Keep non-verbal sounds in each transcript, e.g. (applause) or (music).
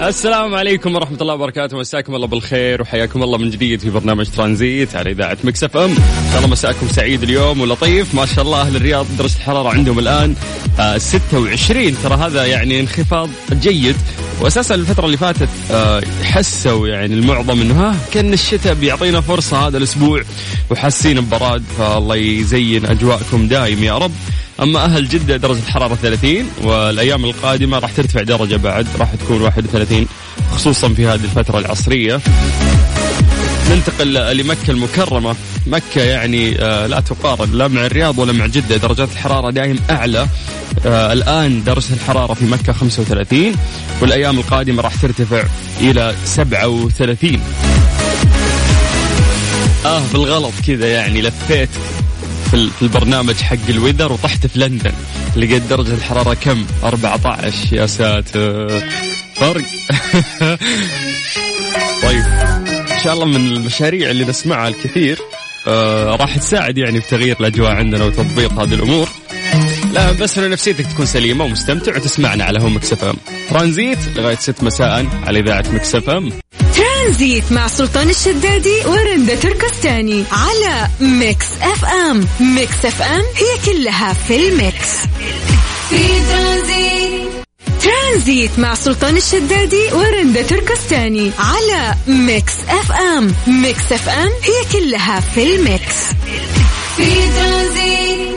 السلام عليكم ورحمة الله وبركاته. مساكم الله بالخير وحياكم الله من جديد في برنامج ترانزيت على إذاعة مكسف أم. إن شاء الله مساكم سعيد اليوم ولطيف. ما شاء الله أهل الرياض درجة الحرارة عندهم الآن آه 26 ترى هذا يعني انخفاض جيد. وأساسا الفترة اللي فاتت آه حسوا يعني المعظم أنه ها كأن الشتاء بيعطينا فرصة هذا الأسبوع وحاسين ببراد. فالله يزين أجواءكم دايم يا رب. أما أهل جدة درجة الحراره 30 والأيام القادمة راح ترتفع درجة بعد راح تكون 31 خصوصا في هذه الفترة العصرية. ننتقل لمكة المكرمة. مكة يعني آه لا تقارن لا مع الرياض ولا مع جدة. درجات الحرارة دائم أعلى. آه الآن درجة الحرارة في مكة 35 والأيام القادمة راح ترتفع إلى 37 آه بالغلط كذا يعني لفيت. في البرنامج حق ال weather وطحت في لندن. لقيت درجة الحرارة كم؟ 14 يا ساتر. فرق (laughs) طيب. إن شاء الله من المشاريع اللي نسمعها الكثير آه راح تساعد يعني في تغيير الأجواء عندنا وتضبيط هذه الأمور. لا بس انه نفسيتك تكون سليمة ومستمتع وتسمعنا على Home FM. ترانزيت لغاية 6 مساء على إذاعة Mix FM. ترانزيت مع سلطان الشدادي ورندا تركستاني على Mix FM. Mix FM هي كلها في ال mix. في ترانزيت. ترانزيت مع سلطان الشدادي ورندا تركستاني على Mix FM. Mix FM هي كلها في ال mix. في ترانزيت.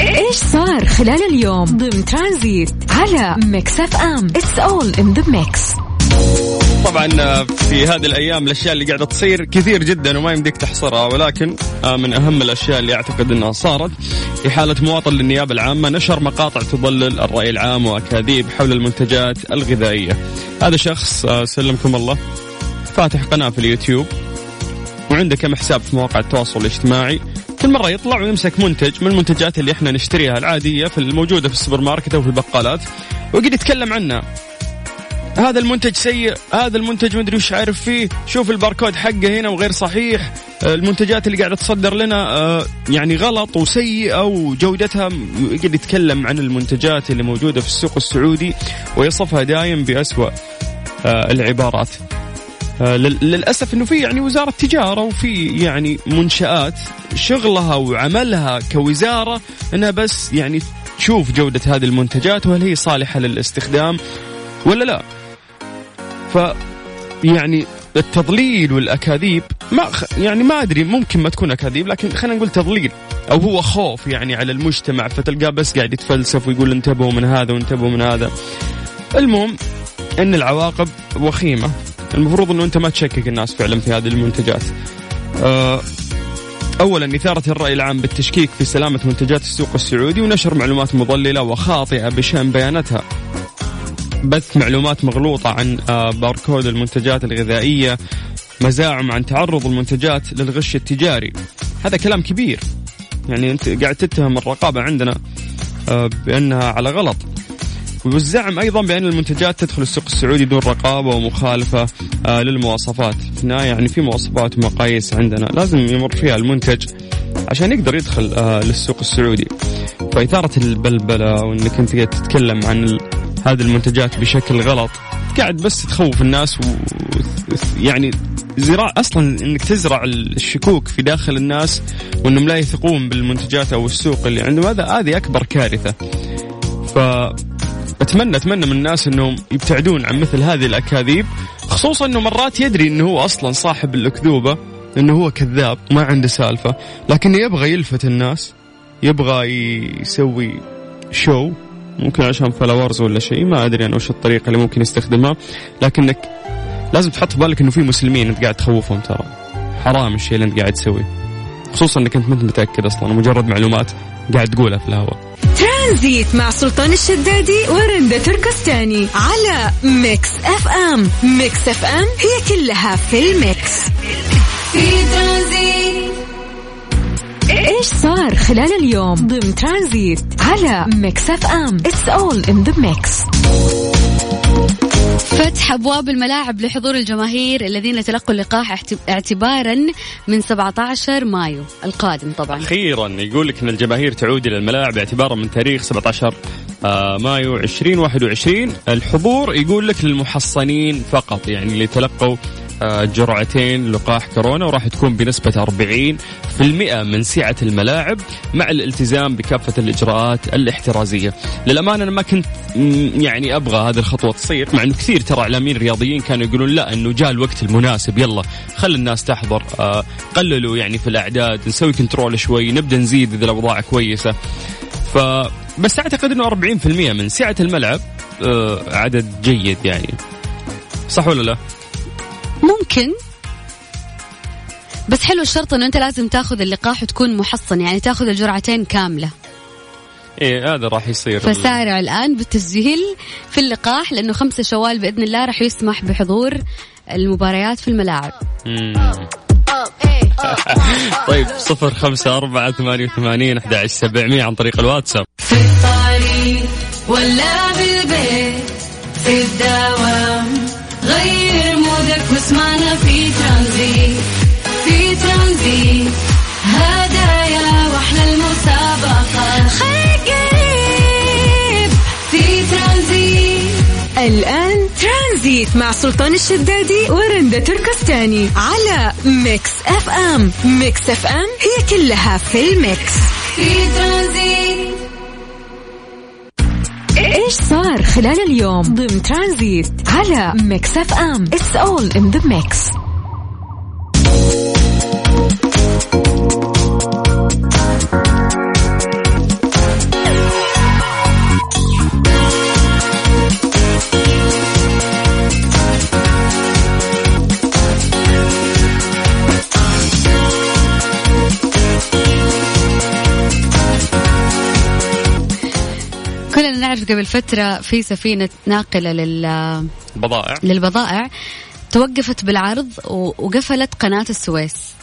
إيش صار خلال اليوم؟ ضمن ترانزيت على Mix FM. It's all in the mix طبعا في هذه الأيام الأشياء اللي قاعدة تصير كثير جدا وما يمديك تحصرها ولكن من أهم الأشياء اللي أعتقد إنها صارت في حالة مواطن للنيابة العامة نشر مقاطع تضلل الرأي العام وأكاذيب حول المنتجات الغذائية. هذا شخص سلمكم الله فاتح قناة في اليوتيوب وعنده كم حساب في مواقع التواصل الاجتماعي كل مرة يطلع ويمسك منتج من المنتجات اللي إحنا نشتريها العادية في الموجودة في السوبر ماركت أو في البقالات ويقعد يتكلم عنها هذا المنتج سيء هذا المنتج مدري وش عارف فيه. شوف الباركود حقه هنا وغير صحيح. المنتجات اللي قاعدة تصدر لنا يعني غلط وسيئة وجودتها يقعد يتكلم عن المنتجات اللي موجودة في السوق السعودي ويصفها دايم بأسوأ العبارات. للأسف إنه في يعني وزارة تجارة وفي يعني منشآت شغلها وعملها كوزارة إنها بس يعني تشوف جودة هذه المنتجات وهل هي صالحة للاستخدام ولا لا. ف يعني التضليل والأكاذيب ما يعني ما أدري ممكن ما تكون أكاذيب لكن خلينا نقول تضليل. أو هو خوف يعني على المجتمع فتلقاه بس قاعد يتفلسف ويقول انتبهوا من هذا وانتبهوا من هذا. المهم إن العواقب وخيمة. المفروض إنه أنت ما تشكك الناس فعلا في هذه المنتجات. أه اولا إثارة الرأي العام بالتشكيك في سلامة منتجات السوق السعودي ونشر معلومات مضللة وخاطئة بشأن بياناتها. بث معلومات مغلوطة عن آه باركود المنتجات الغذائية مزاعم عن تعرض المنتجات للغش التجاري. هذا كلام كبير. يعني أنت قاعد تتهم الرقابة عندنا آه بأنها على غلط. والزعم أيضا بأن المنتجات تدخل السوق السعودي دون رقابة ومخالفة آه للمواصفات. النهايه يعني في مواصفات ومقاييس عندنا. لازم يمر فيها المنتج عشان يقدر يدخل للسوق السعودي. فإثارة البلبلة وإنك أنت تتكلم عن. هذه المنتجات بشكل غلط. قاعد بس تخوف الناس و يعني زراع أصلا إنك تزرع الشكوك في داخل الناس وإنهم لا يثقون بالمنتجات أو السوق اللي عندهم هذا هذه أكبر كارثة. ف اتمنى أتمنى من الناس إنهم يبتعدون عن مثل هذه الأكاذيب خصوصا إنه مرات يدري إنه هو أصلا صاحب الأكذوبة إنه هو كذاب ما عنده سالفة لكن يبغى يلفت الناس يبغى يسوي شو ممكن عشان فلاورز ولا شيء ما أدري أنا وش الطريقة اللي ممكن يستخدمها لكنك لازم تحط في بالك إنه في مسلمين أنت قاعد تخوفهم ترى. حرام الشيء اللي أنت قاعد تسويه. خصوصا إنك أنت ما أنت متأكد أصلا مجرد معلومات قاعد تقولها في الهواء. ترانزيت مع سلطان الشدادي ورندا تركستاني على Mix FM. Mix FM هي كلها في ال mix. في ترانزيت. إيش صار خلال اليوم؟ ضمن ترانزيت على Mix FM. It's all in the mix فتح أبواب الملاعب لحضور الجماهير الذين تلقوا اللقاح اعت- اعتبارا من 17 مايو القادم طبعا. أخيرا يقول لك إن الجماهير تعود إلى الملاعب اعتبارا من تاريخ 17 آه، مايو 2021 الحضور يقول لك للمحصنين فقط يعني اللي تلقوا جرعتين لقاح كورونا وراح تكون بنسبة 40% من سعة الملاعب مع الالتزام بكافة الإجراءات الاحترازية. للأمانة أنا ما كنت يعني أبغى هذه الخطوة تصير مع أنه كثير ترى إعلاميين رياضيين كانوا يقولون لا أنه جاء الوقت المناسب يلا خل الناس تحضر آه، قللوا يعني في الأعداد نسوي كنترول شوي نبدأ نزيد إذا الأوضاع كويسة. ف بس أعتقد إنه 40% من سعة الملعب آه، عدد جيد يعني. صح ولا لا؟ ممكن. بس حلو الشرط إنه أنت لازم تاخذ اللقاح وتكون محصن يعني تاخذ الجرعتين كاملة. إيه هذا راح يصير فسارع الآن بالتسجيل في اللقاح لأنه 5 شوال بإذن الله راح يسمح بحضور المباريات في الملاعب. (laughs) طيب صفر خمسة أربعة ثمانية وثمانين أحد عشر سبعمية عن طريق الواتساب. في الطريق ولا بالبيت. ترانزيت في ترانزيت. هدايا واحلى المسابقة. قريب في ترانزيت. الآن ترانزيت مع سلطان الشدادي ورندا تركستاني على Mix FM. Mix FM هي كلها في ال mix. في ترانزيت. إيش صار خلال اليوم؟ ضمن ترانزيت على Mix FM. It's all in the mix قبل فتره في سفينة ناقلة لل بضائع للبضائع. توقفت بالعرض و- وقفلت قناة السويس.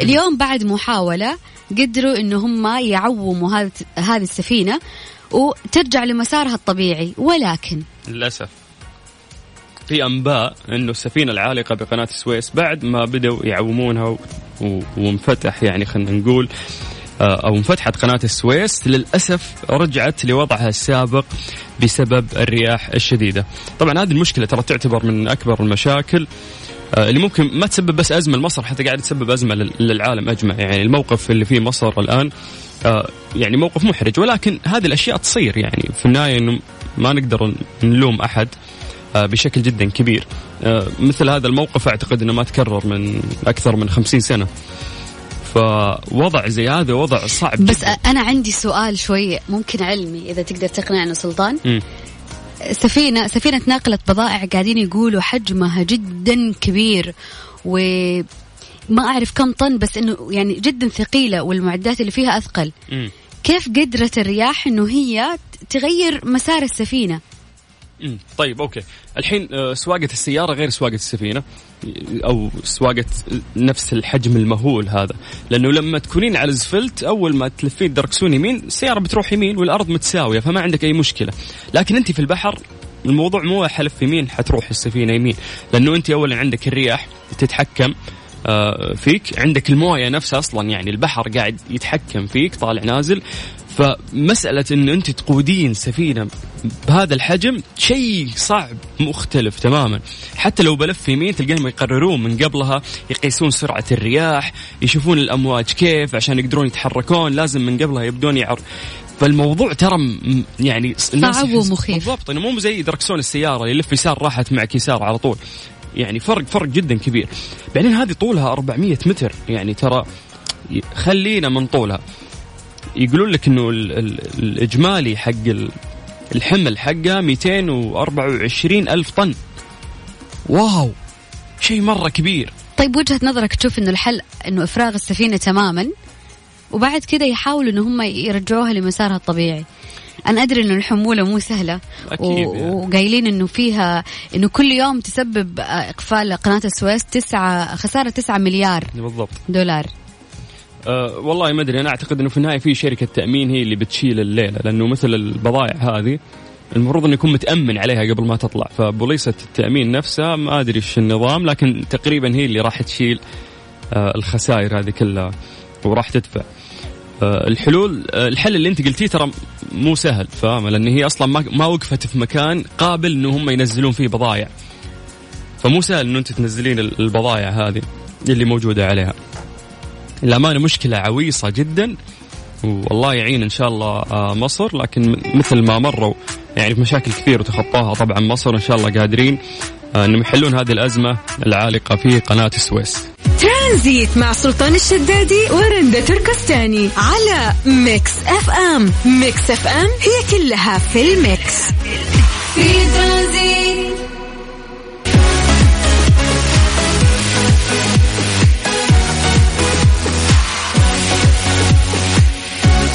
اليوم بعد محاولة قدروا انه هم يعوموا هذه هذه السفينة وترجع لمسارها الطبيعي. ولكن للأسف. في أنباء أنه السفينة العالقة بقناة السويس بعد ما بدأوا يعومونها و- و- وانفتح يعني خلينا نقول أو انفتحت قناة السويس للأسف رجعت لوضعها السابق بسبب الرياح الشديدة. طبعا هذه المشكلة ترى تعتبر من أكبر المشاكل آه، اللي ممكن ما تسبب بس أزمة لمصر حتى قاعد تسبب أزمة لل- للعالم أجمع. يعني الموقف اللي فيه مصر الآن آه، يعني موقف محرج. ولكن هذه الأشياء تصير يعني. في النهاية إنه ما نقدر نلوم أحد آه، بشكل جدا كبير. آه، مثل هذا الموقف أعتقد أنه ما تكرر من أكثر من خمسين سنة. فوضع زي هذا وضع صعب بس جدا. أنا عندي سؤال شوي ممكن علمي إذا تقدر تقنعنا سلطان مم. سفينة سفينة ناقلة بضائع قاعدين يقولوا حجمها جدا كبير و ما أعرف كم طن بس إنه يعني جدا ثقيلة والمعدات اللي فيها أثقل مم. كيف قدرت الرياح إنه هي تغير مسار السفينة طيب أوكي. الحين آه، سواقة السيارة غير سواقة السفينة أو سواقة نفس الحجم المهول هذا. لأنه لما تكونين على الزفلت أول ما تلفين تدركسون يمين السيارة بتروح يمين والأرض متساوية فما عندك أي مشكلة. لكن أنت في البحر الموضوع مو حلف يمين حتروح السفينة يمين. لأنه أنت اولا عندك الرياح تتحكم آه، فيك. عندك الموية نفسها أصلا يعني البحر قاعد يتحكم فيك طالع نازل. فمسألة أن أنت تقودين سفينة بهذا الحجم شيء صعب مختلف تماما. حتى لو بلف يمين تلقاهم يقررون من قبلها يقيسون سرعة الرياح يشوفون الأمواج كيف عشان يقدرون يتحركون لازم من قبلها يبدون يعر فالموضوع ترى يعني صعب ومخيف. بالضبط إنه مو زي دركسون السيارة يلف يسار راحت معك يسار على طول. يعني فرق فرق جدا كبير. بعدين هذه طولها 400 متر يعني ترى خلينا من طولها. يقولون لك إنه ال- ال- الإجمالي حق ال- الحمل حقها 224 ألف طن. واو! شيء مرة كبير. طيب وجهة نظرك تشوف إنه الحل إنه إفراغ السفينة تماما وبعد كذا يحاولوا ان هم يرجعوها لمسارها الطبيعي. أنا أدري إنه الحمولة مو سهلة أكيد و- يعني. وقايلين إنه فيها إنه كل يوم تسبب إقفال قناة السويس تسعة خسارة 9 مليار بالضبط. دولار. أه والله ما أدري أنا أعتقد إنه في النهاية في شركة تأمين هي اللي بتشيل الليلة لأنه مثل البضائع هذه المفروض إنه يكون متأمن عليها قبل ما تطلع. فبوليصه التأمين نفسها ما أدري إيش النظام لكن تقريبا هي اللي راح تشيل آه الخسائر هذه كلها وراح تدفع. آه الحلول آه الحل اللي أنت قلتيه ترى مو سهل فاهمه لأن هي أصلا ما ما وقفت في مكان قابل إنه هم ينزلون فيه بضائع. فمو سهل إنه أنت تنزلين البضائع هذه اللي موجودة عليها. الأمانة مشكلة عويصة جدا والله يعين إن شاء الله آه، مصر. لكن مثل ما مروا يعني في مشاكل كثير وتخطاها طبعا مصر إن شاء الله قادرين آه، أنهم يحلون هذه الأزمة العالقة في قناة السويس ترانزيت مع سلطان الشدادي ورندا تركستاني على Mix FM. Mix FM هي كلها في ال mix. في ترانزيت.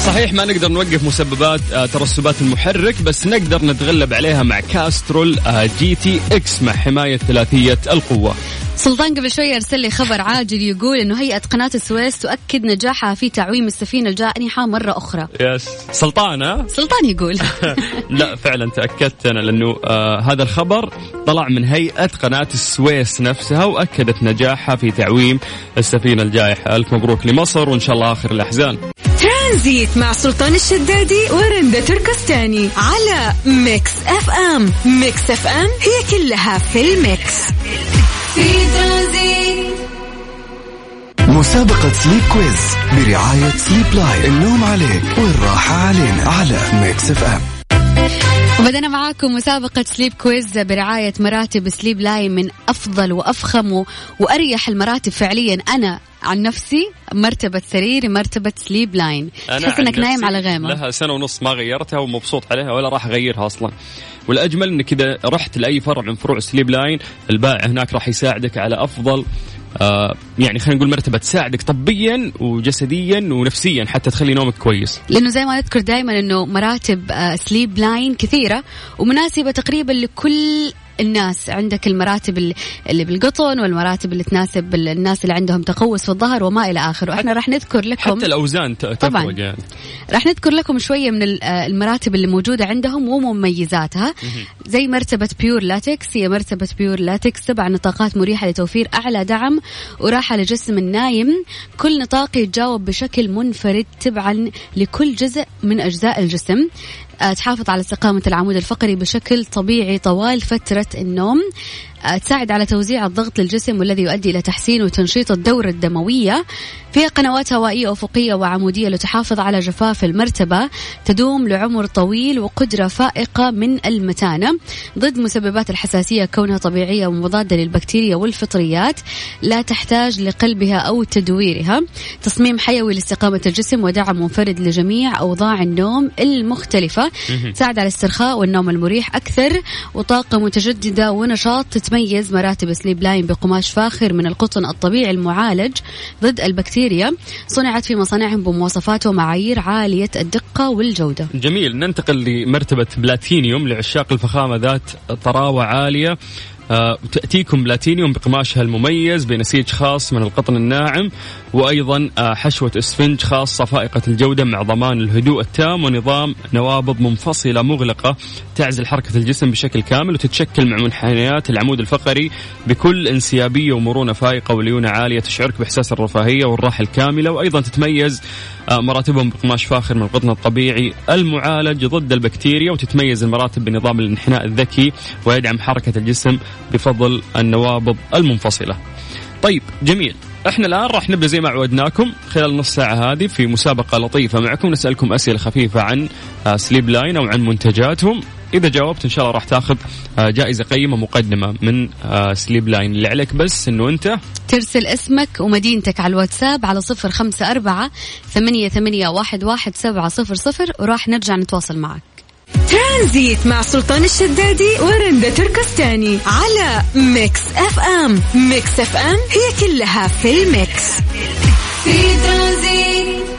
صحيح ما نقدر نوقف مسببات آه، ترسبات المحرك بس نقدر نتغلب عليها مع Castrol آه، GTX مع حماية ثلاثية القوة. سلطان قبل شوي أرسل لي خبر عاجل يقول إنه هيئة قناة السويس تؤكد نجاحها في تعويم السفينة الجانحة مرة أخرى. yes. سلطان ها؟ سلطان يقول. (laughs) لا فعلا تأكدت أنا لأنه آه هذا الخبر طلع من هيئة قناة السويس نفسها وأكدت نجاحها في تعويم السفينة الجانحة. ألف مبروك لمصر وإن شاء الله آخر الأحزان. ترانزيت مع سلطان الشدادي ورندا تركستاني على Mix FM. Mix FM هي كلها في ال mix. في ترانزيت. مسابقة sleep quiz برعاية Sleep Line النوم عليك والراحة علينا على Mix FM. وبدأنا معاكم مسابقة sleep quiz برعاية مراتب Sleep Line من أفضل وأفخم وأريح المراتب فعليا. أنا عن نفسي مرتبة سريري مرتبة Sleep Line تحس إنك نايم على غيمة. لها سنة ونص ما غيرتها ومبسوط عليها ولا راح أغيرها أصلا. والأجمل إنك إذا رحت لأي فرع من فروع Sleep Line البائع هناك راح يساعدك على أفضل آه يعني خلينا نقول مرتبة تساعدك طبيا وجسديا ونفسيا حتى تخلي نومك كويس. لأنه زي ما نذكر دائما إنه مراتب آه، Sleep Line كثيرة ومناسبة تقريبا لكل الناس. عندك المراتب اللي- بالقطن والمراتب اللي تناسب ال- الناس اللي عندهم تقوس في الظهر وما إلى اخره إحنا راح نذكر لكم حتى الأوزان طبعاً. يعني. راح نذكر لكم شوية من آه، المراتب اللي موجودة عندهم ومميزاتها. زي مرتبة Pure Latex هي مرتبة Pure Latex سبع نطاقات مريحة لتوفير أعلى دعم وراحة لجسم النايم. كل نطاق يتجاوب بشكل منفرد تبعا لكل جزء من أجزاء الجسم. تحافظ على استقامة العمود الفقري بشكل طبيعي طوال فترة النوم. تساعد على توزيع الضغط للجسم والذي يؤدي إلى تحسين وتنشيط الدورة الدموية. فيها قنوات هوائية أفقية وعمودية لتحافظ على جفاف المرتبة تدوم لعمر طويل وقدرة فائقة من المتانة. ضد مسببات الحساسية كونها طبيعية ومضادة للبكتيريا والفطريات لا تحتاج لقلبها أو تدويرها. تصميم حيوي لاستقامة الجسم ودعم منفرد لجميع أوضاع النوم المختلفة. تساعد على الاسترخاء والنوم المريح أكثر وطاقة متجددة ونشاط تتميز مراتب سليب لاين بقماش فاخر من القطن الطبيعي المعالج ضد البكتيريا صنعت في مصانعهم بمواصفات ومعايير عالية الدقة والجودة. جميل ننتقل لمرتبة بلاتينيوم لعشاق الفخامة ذات طراوة عالية. تأتيكم بلاتينيوم بقماشها المميز بنسيج خاص من القطن الناعم وأيضا آه، حشوة إسفنج خاصة فائقة الجودة مع ضمان الهدوء التام ونظام نوابض منفصلة مغلقة تعزل حركة الجسم بشكل كامل وتتشكل مع منحنيات العمود الفقري بكل انسيابية ومرونة فائقة وليونة عالية تشعرك بإحساس الرفاهية والراحة الكاملة وأيضا تتميز آه، مراتبهم بقماش فاخر من القطن الطبيعي. المعالج ضد البكتيريا وتتميز المراتب بنظام الانحناء الذكي ويدعم حركة الجسم بفضل النوابض المنفصلة. طيب جميل. إحنا الآن راح نبدأ زي ما عودناكم خلال نص ساعة هذه في مسابقة لطيفة معكم. نسألكم أسئلة خفيفة عن آه، سليب لاين أو عن منتجاتهم. إذا جاوبت إن شاء الله راح تاخذ آه، جائزة قيمة مقدمة من آه، سليب لاين. اللي عليك بس إنه أنت ترسل اسمك ومدينتك على الواتساب على صفر خمسة أربعة ثمانية, ثمانية واحد, واحد سبعة صفر صفر وراح نرجع نتواصل معك. ترانزيت مع سلطان الشدادي ورندا تركستاني على Mix FM. Mix FM هي كلها في ال mix. في ترانزيت.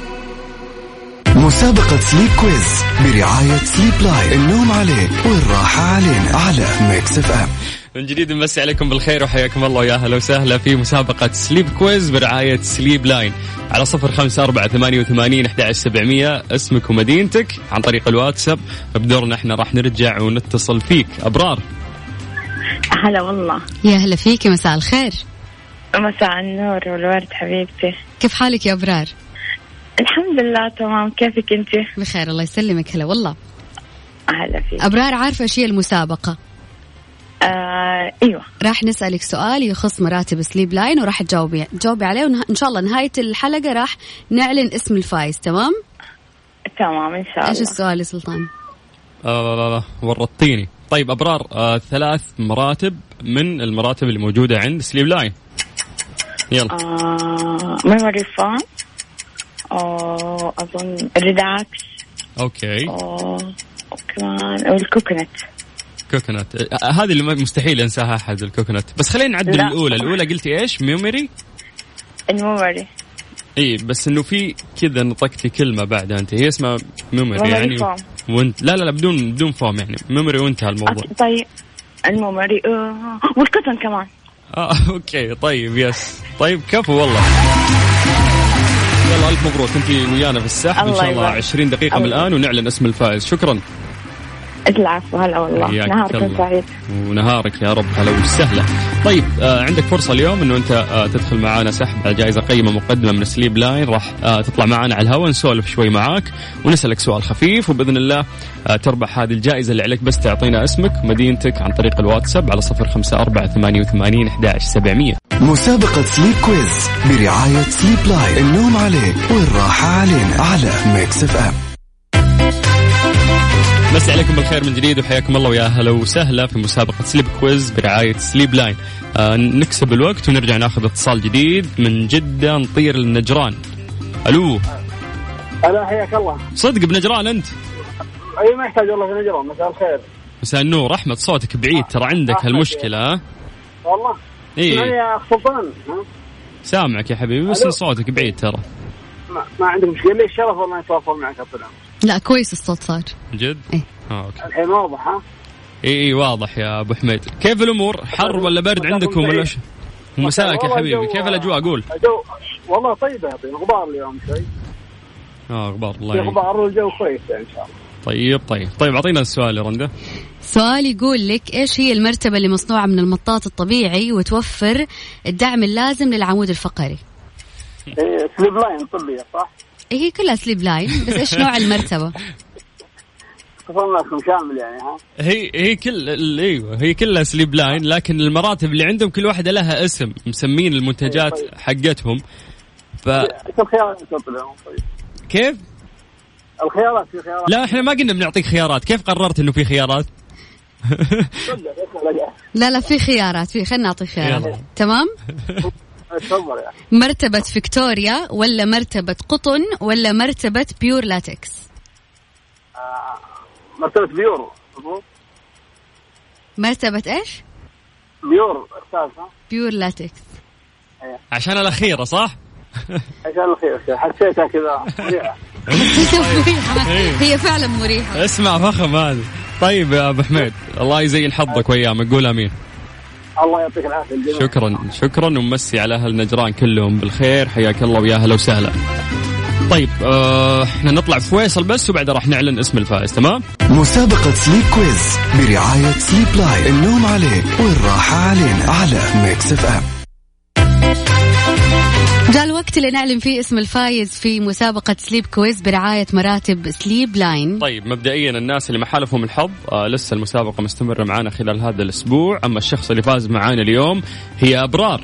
مسابقة Sleep Quiz برعاية سليب لاين النوم عليك والراحة علينا على Mix FM من جديد نمسي عليكم بالخير وحياكم الله ويا أهلا وسهلا في مسابقة Sleep Quiz برعاية سليب لاين على صفر خمسة أربعة ثمانية وثمانين أحد سبعمية. اسمك ومدينتك عن طريق الواتساب. بدورنا إحنا راح نرجع ونتصل فيك. أبرار. هلا والله. يا هلا فيك مساء الخير. مساء النور والورد حبيبتي. كيف حالك يا أبرار؟ الحمد لله تمام. كيفك أنت؟ بخير الله يسلمك. هلا والله. هلا فيك. أبرار عارفة إيش هي المسابقة؟ آه أيوه. راح نسألك سؤال يخص مراتب سليب لاين وراح تجاوبي تجاوبي عليه وإن شاء الله نهاية الحلقة راح نعلن اسم الفايز تمام؟ تمام إن شاء الله. إيش السؤال يا سلطان؟ آه لا لا لا ورطتيني طيب أبرار آه ثلاث مراتب من المراتب اللي موجودة عند سليب لاين. يلا. آه ميموري فون أو أظن ريلاكس أوكي. أو وكمان وال coconut coconut. هذه اللي مستحيل ينساها أحد ال coconut. بس خلينا نعدل لا. الأولى. الأولى قلتي إيش؟ memory؟ ال memory. إي بس إنه في كذا نطقتي كلمة بعدها أنت. هي اسمها memory يعني. foam. وانت لا لا لا بدون بدون فوم يعني. memory وانتهى الموضوع. طيب. ال memory آه. وال cotton كمان. آه okay طيب yes. طيب كفو والله. يلا ألف مبروك أنت ويانا في السحب إن شاء الله يبارك. 20 دقيقة من. الآن ونعلن اسم الفائز شكرا العفو هلا والله. الله. سعيد. ونهارك يا رب هلا وسهلا. طيب آه عندك فرصة اليوم إنه أنت آه تدخل معنا سحب على جائزة قيمة مقدمة من سليب لاين. راح آه تطلع معنا على الهواء نسولف شوي معاك ونسألك سؤال خفيف وبإذن الله آه تربح هذه الجائزة اللي عليك بس تعطينا اسمك مدينتك عن طريق الواتساب على صفر خمسة أربعة ثمانية وثمانين أحداش سبعمية. مسابقة Sleep Quiz برعاية سليب لاين. النوم عليك والراحة علينا على ميكس إف إم. مسي عليكم بالخير من جديد وحياكم الله ويا هلا وسهلا في مسابقة Sleep Quiz برعاية سليب لاين. آه نكسب الوقت ونرجع ناخذ اتصال جديد من جدة نطير للنجران. ألو. هلا حياك الله. صدق بنجران أنت؟ أي ما يحتاج والله في نجران مساء الخير. مساء النور أحمد صوتك بعيد ترى عندك. هالمشكلة ها؟ والله. اي يا اخ سلطان؟ سامعك يا حبيبي بس. صوتك بعيد ترى. ما, ما عندك مشكلة. لي الشرف والله نتواصل معك طول العمر لا كويس الصوت صار. جد؟ إيه. آه okay. الحين واضح ها؟ إي إي واضح يا أبو حميد. كيف الأمور؟ حر ولا برد عندكم ولا ش... مساك يا حبيبي. كيف الأجواء؟ قول. الجو والله طيبه يا طيب غبار اليوم شوي. آه أخبار الله في يعينك غبار والجو كويس يعني إن شاء الله. طيب طيب. طيب أعطينا السؤال يا رنده سؤال يقول لك إيش هي المرتبة اللي مصنوعة من المطاط الطبيعي وتوفر الدعم اللازم للعمود الفقري؟ إيه، سليب لاين طبيه صح؟ إيه هي كلها سليب لاين بس إيش نوع لكم شامل يعني ها؟ هي هي كل إيوه هي كلها سليب لاين لكن المراتب اللي عندهم كل واحدة لها اسم مسمين المنتجات طيب. حقتهم. ف الخيارات طيب. كيف؟ الخيارات في خيارات. لا إحنا ما قلنا بنعطيك خيارات. كيف قررت إنه في خيارات؟ لا. لا في خيارات في خلينا نعطي خيارات. تمام؟ (laughs) مرتبة فيكتوريا ولا مرتبة قطن ولا مرتبة Pure Latex؟ مرتبة Pure. مضبوط مرتبة إيش؟ Pure أستاذ Pure Latex. عشان الأخيرة صح؟ عشان الخير حسيتها كذا. (laughs) هي فعلا مريحة. اسمع فخم هذا طيب يا أبو حميد الله يزين حظك وأيامك. قول أمين. الله يعطيك العافية. الجميع شكرا شكرا ومسي على أهل نجران كلهم بالخير. حياك الله ويا أهلا وسهلا. طيب آه، إحنا نطلع فويصل بس وبعدها راح نعلن اسم الفائز تمام؟ مسابقة sleep quiz برعاية Sleep Line. النوم عليك والراحة علينا على Mix FM. الوقت اللي نعلن فيه اسم الفايز في مسابقة sleep quiz برعاية مراتب Sleep Line. طيب مبدئيا الناس اللي ما حالفهم الحظ آه لسه المسابقة مستمرة معنا خلال هذا الأسبوع. أما الشخص اللي فاز معانا اليوم هي أبرار.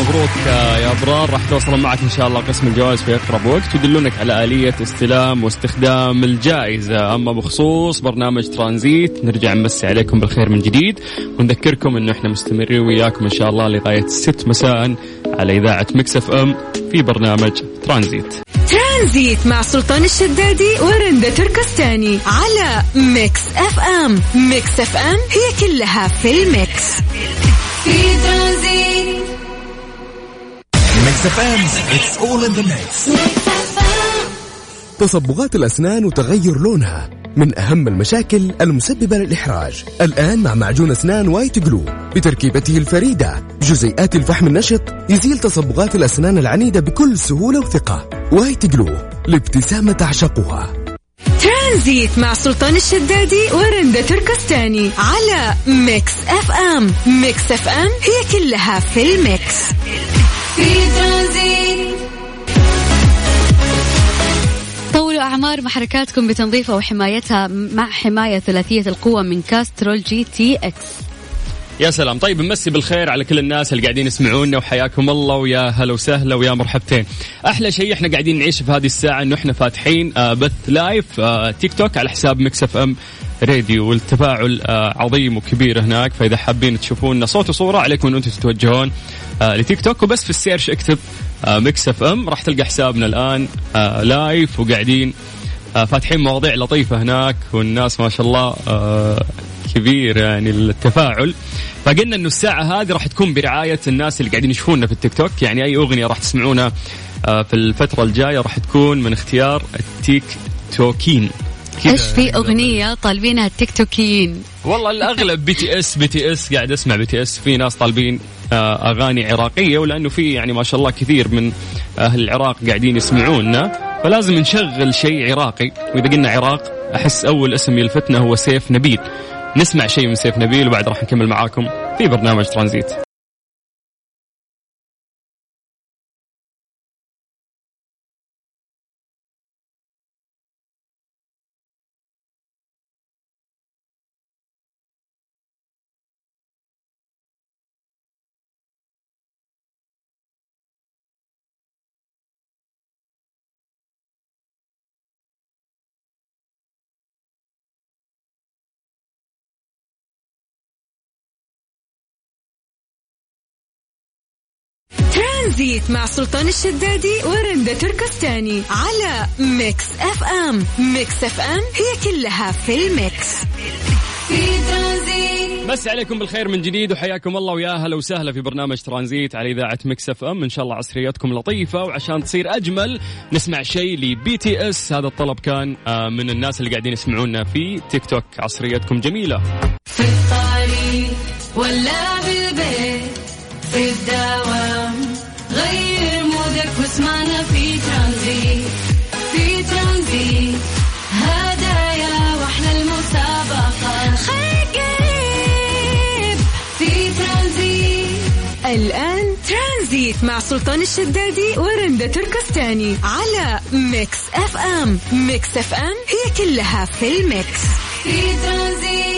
مبروك آه يا أبرار. راح تتواصل معك إن شاء الله قسم الجوائز في أقرب وقت ويدلونك على آلية استلام واستخدام الجائزة. أما بخصوص برنامج ترانزيت نرجع نمسي عليكم بالخير من جديد. ونذكركم إنه إحنا مستمرين وياكم إن شاء الله لغاية 6 مساء على إذاعة Mix FM في برنامج ترانزيت. ترانزيت مع سلطان الشدادي ورندا تركستاني على Mix FM. Mix FM هي كلها في ال mix. في ترانزيت. Mix FM it's all in the mix. تصبغات الأسنان وتغير لونها. من أهم المشاكل المسببة للإحراج. الآن مع معجون أسنان White Glo. بتركيبته الفريدة. جزيئات الفحم النشط يزيل تصبغات الأسنان العنيدة بكل سهولة وثقة. White Glo. لابتسامة تعشقها ترانزيت مع سلطان الشدادي ورندا تركستاني على Mix FM. Mix FM هي كلها في ال mix. طولوا أعمار محركاتكم بتنظيفها وحمايتها مع حماية ثلاثية القوة من Castrol GTX. يا سلام. طيب نمسي بالخير على كل الناس اللي قاعدين يسمعونا وحياكم الله ويا هلا وسهلا ويا مرحبتين. أحلى شيء إحنا قاعدين نعيش في هذه الساعة إنه إحنا فاتحين آه، بث live آه، تيك توك على حساب Mix FM راديو والتفاعل آه، عظيم وكبير هناك. فإذا حابين تشوفونا صوت وصورة عليكم ان أنتم تتوجهون لتيك توك وبس في ال search اكتب Mix FM راح تلقى حسابنا الآن live وقاعدين فاتحين مواضيع لطيفة هناك والناس ما شاء الله كبير يعني التفاعل. فقلنا إنه الساعة هذه راح تكون برعاية الناس اللي قاعدين يشوفونا في التيك توك. يعني أي أغنية راح تسمعونها آه، في الفترة الجاية راح تكون من اختيار التيك توكين إيش في أغنية طالبينها التيك توكيين؟ والله الأغلب BTS بي تي اس قاعد أسمع بي تي اس في ناس طالبين آه، أغاني عراقية ولأنه في يعني ما شاء الله كثير من أهل العراق قاعدين يسمعونا. فلازم نشغل شيء عراقي. وإذا قلنا عراق أحس أول اسم يلفتنا هو سيف نبيل. نسمع شيء من سيف نبيل وبعد راح نكمل معاكم في برنامج ترانزيت. ترانزيت مع سلطان الشدادي ورندا تركستاني على Mix FM. Mix FM هي كلها في ال mix. في ترانزيت نمسي عليكم بالخير من جديد وحياكم الله ويا هلا وسهلا في برنامج ترانزيت على إذاعة Mix FM. إن شاء الله عصرياتكم لطيفة وعشان تصير أجمل نسمع شيء ل BTS. هذا الطلب كان آه، من الناس اللي قاعدين يسمعونا في تيك توك. عصرياتكم جميلة. في الطريق ولا بالبيت في الدوام الآن ترانزيت مع سلطان الشدادي ورندا تركستاني على Mix FM. Mix FM هي كلها في ال mix. في ترانزيت.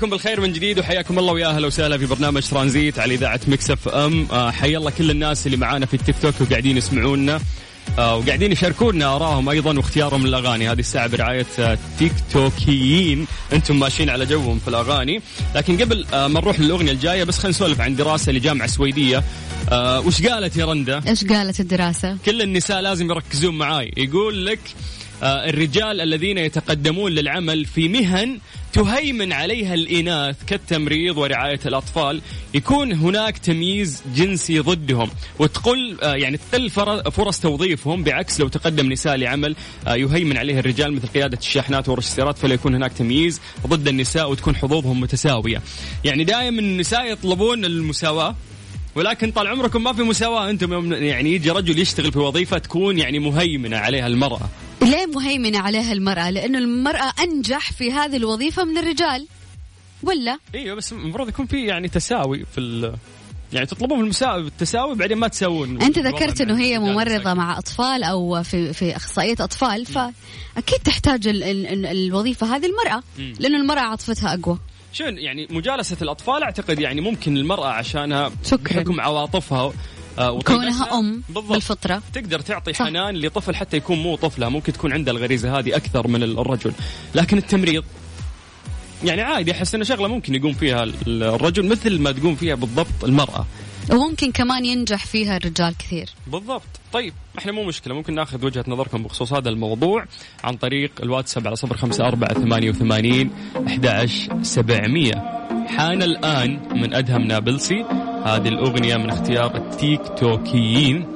عليكم بالخير من جديد وحياكم الله ويا أهلا وسهلا في برنامج ترانزيت على إذاعة Mix FM. آه، حيا الله كل الناس اللي معانا في التيك توك وقاعدين يسمعونا آه، وقاعدين يشاركونا آرائهم أيضا واختيارهم للأغاني. هذه الساعة برعاية آه، تيك توكيين. أنتم ماشيين على جوهم في الأغاني. لكن قبل آه، ما نروح للأغنية الجاية بس خلينا نسولف عن دراسة لجامعة سويدية. وش قالت يا رندا؟ إيش قالت الدراسة؟ كل النساء لازم يركزون معاي. يقول لك الرجال الذين يتقدمون للعمل في مهن تهيمن عليها الإناث كالتمريض ورعاية الأطفال يكون هناك تمييز جنسي ضدهم. وتقل آه، يعني تقل فر- فرص توظيفهم بعكس لو تقدم نساء لعمل آه، يهيمن عليه الرجال مثل قيادة الشاحنات ورش السيارات فلا يكون هناك تمييز ضد النساء وتكون حظوظهم متساوية. يعني دائما النساء يطلبون المساواة ولكن طال عمركم ما في مساواة. أنتم يعني يجي رجل يشتغل في وظيفة تكون يعني مهيمنة عليها المرأة. ليه مهيمنة عليها المرأة لأنه المرأة أنجح في هذه الوظيفة من الرجال ولا إيوه بس المفروض يكون في يعني تساوي في ال يعني تطلبون المساوي التساوي بعدين ما تسوون أنت ذكرت إنه هي ممرضة. مع أطفال أو في في أخصائية أطفال فاكيد تحتاج ال ال ال الوظيفة هذه المرأة. لأنه المرأة عاطفتها أقوى شو يعني مجالسة الأطفال أعتقد يعني ممكن المرأة عشانها شكراً. بحكم عواطفها كونها أم بالضبط. بالفطرة. تقدر تعطي صح. حنان لطفل حتى يكون مو طفلها ممكن تكون عندها الغريزة هذه أكثر من الرجل. لكن التمريض يعني عادي أحس إنه شغلة ممكن يقوم فيها الرجل مثل ما تقوم فيها بالضبط المرأة. وممكن كمان ينجح فيها الرجال كثير. بالضبط. طيب إحنا مو مشكلة ممكن ناخذ وجهة نظركم بخصوص هذا الموضوع عن طريق الواتساب على صفر خمسة أربعة ثمانية وثمانين إحدى سبعمئه حان الآن من أدهم نابلسي. هذه الأغنية من اختيار التيك توكيين.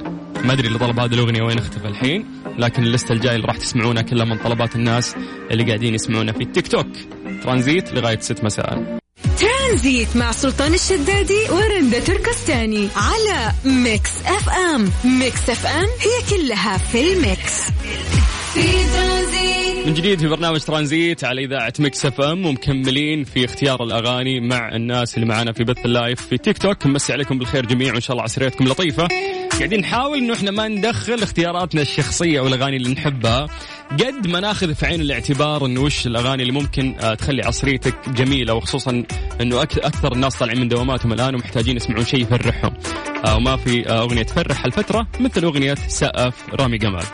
ما أدري اللي طلب هذه الأغنية وين اختفى الحين لكن اللسته الجاية اللي راح تسمعونها كلها من طلبات الناس اللي قاعدين يسمعونا في التيك توك. ترانزيت لغاية 6 مساء. ترانزيت مع سلطان الشدادي ورندا تركستاني على Mix FM. Mix FM هي كلها في ال mix. في ترانزيت. من جديد في برنامج ترانزيت على إذاعة Mix FM ومكملين في اختيار الأغاني مع الناس اللي معنا في بث ال live في تيك توك. نمسي عليكم بالخير جميعا وإن شاء الله عصريتكم لطيفة. قاعدين نحاول إنه إحنا ما ندخل اختياراتنا الشخصية والأغاني اللي نحبها. قد ما ناخذ في عين الاعتبار إنه وش الأغاني اللي ممكن آه، تخلي عصريتك جميلة وخصوصا إنه أكثر الناس طالعين من دواماتهم الآن ومحتاجين يسمعون شيء يفرحهم. آه، وما في آه، أغنية تفرح الفترة مثل أغنية سقف رامي جمال.